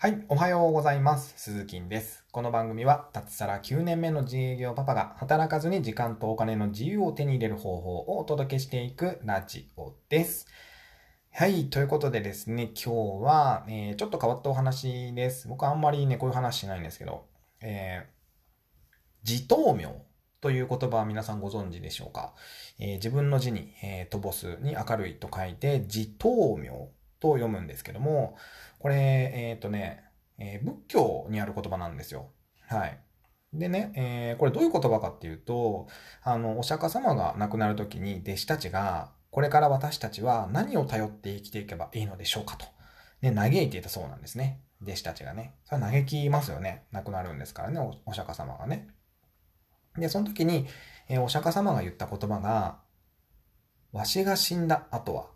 はい、おはようございます。鈴木です。この番組は、脱サラ9年目の自営業パパが働かずに時間とお金の自由を手に入れる方法をお届けしていくラジオです。はい、ということでですね、今日は、えー、ちょっと変わったお話です。僕はあんまりね、こういう話しないんですけど、えー、自頭名という言葉は皆さんご存知でしょうか、えー、自分の字に、えー、飛すに明るいと書いて、自頭名と読むんですけども、これ、えっ、ー、とね、えー、仏教にある言葉なんですよ。はい。でね、えー、これどういう言葉かっていうと、あの、お釈迦様が亡くなる時に弟子たちが、これから私たちは何を頼って生きていけばいいのでしょうかと。ね、嘆いていたそうなんですね。弟子たちがね。それは嘆きますよね。亡くなるんですからね、お釈迦様がね。で、その時に、えー、お釈迦様が言った言葉が、わしが死んだ後は、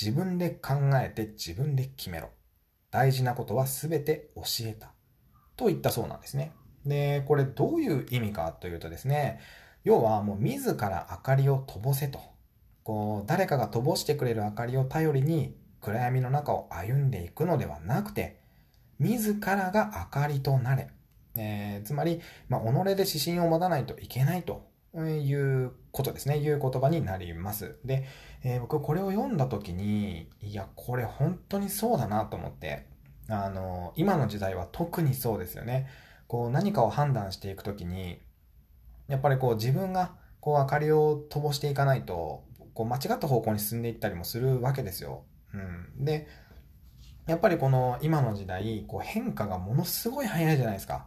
自分で考えて自分で決めろ。大事なことは全て教えた。と言ったそうなんですね。で、これどういう意味かというとですね、要はもう自ら明かりを灯せと。こう、誰かが灯してくれる明かりを頼りに暗闇の中を歩んでいくのではなくて、自らが明かりとなれ。えー、つまり、まあ、己で指針を持たないといけないということですね。いう言葉になります。で、えー、僕これを読んだ時に、いや、これ本当にそうだなと思って、あの、今の時代は特にそうですよね。こう何かを判断していく時に、やっぱりこう自分がこう明かりを灯していかないと、こう間違った方向に進んでいったりもするわけですよ。うん。で、やっぱりこの今の時代、こう変化がものすごい早いじゃないですか。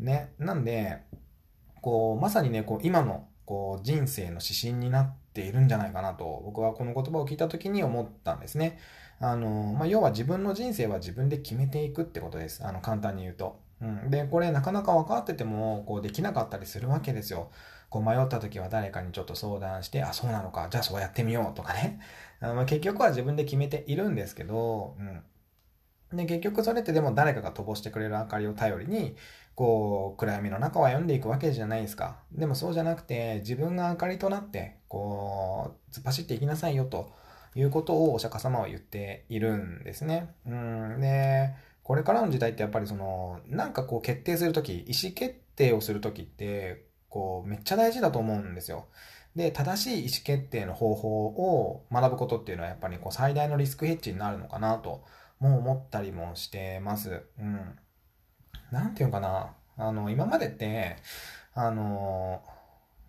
ね。なんで、こう、まさにね、こう、今の、こう、人生の指針になっているんじゃないかなと、僕はこの言葉を聞いた時に思ったんですね。あの、まあ、要は自分の人生は自分で決めていくってことです。あの、簡単に言うと。うん。で、これなかなか分かってても、こう、できなかったりするわけですよ。こう、迷った時は誰かにちょっと相談して、あ、そうなのか、じゃあそうやってみようとかね。あの結局は自分で決めているんですけど、うん。で、結局それってでも誰かが飛ばしてくれる明かりを頼りに、こう、暗闇の中を歩んでいくわけじゃないですか。でもそうじゃなくて、自分が明かりとなって、こう、突っ走っていきなさいよということをお釈迦様は言っているんですね。うん。で、これからの時代ってやっぱりその、なんかこう決定するとき、意思決定をするときって、こう、めっちゃ大事だと思うんですよ。で、正しい意思決定の方法を学ぶことっていうのはやっぱりこう最大のリスクヘッジになるのかなともう思ったりもしてます。うん。なんていうのかな？あの、今までって、あの、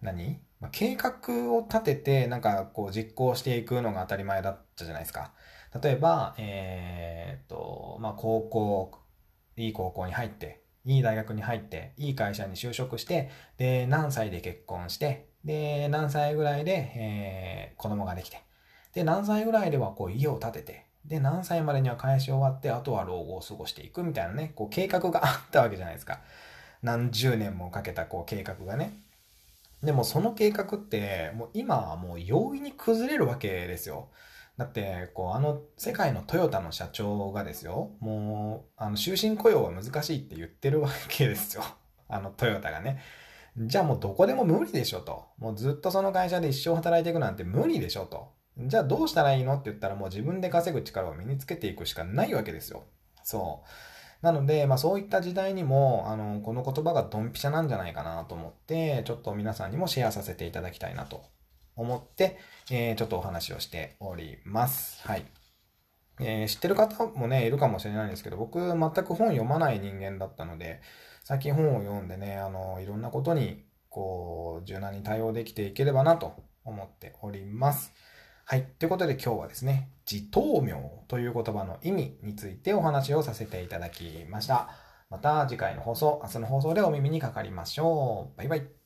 何？ま、計画を立てて、なんかこう実行していくのが当たり前だったじゃないですか。例えば、えー、っと、まあ、高校、いい高校に入って、いい大学に入って、いい会社に就職して、で、何歳で結婚して、で、何歳ぐらいで、えー、子供ができて、で、何歳ぐらいではこう家を建てて、で、何歳までには返し終わって、あとは老後を過ごしていくみたいなね、こう計画があったわけじゃないですか。何十年もかけたこう計画がね。でもその計画って、もう今はもう容易に崩れるわけですよ。だって、こう、あの、世界のトヨタの社長がですよ、もう、あの、終身雇用は難しいって言ってるわけですよ。あの、トヨタがね。じゃあもうどこでも無理でしょと。もうずっとその会社で一生働いていくなんて無理でしょと。じゃあどうしたらいいのって言ったらもう自分で稼ぐ力を身につけていくしかないわけですよ。そう。なので、まあそういった時代にも、あの、この言葉がドンピシャなんじゃないかなと思って、ちょっと皆さんにもシェアさせていただきたいなと思って、えー、ちょっとお話をしております。はい。えー、知ってる方もね、いるかもしれないんですけど、僕全く本読まない人間だったので、最近本を読んでね、あの、いろんなことに、こう、柔軟に対応できていければなと思っております。はい。ということで今日はですね、自灯明という言葉の意味についてお話をさせていただきました。また次回の放送、明日の放送でお耳にかかりましょう。バイバイ。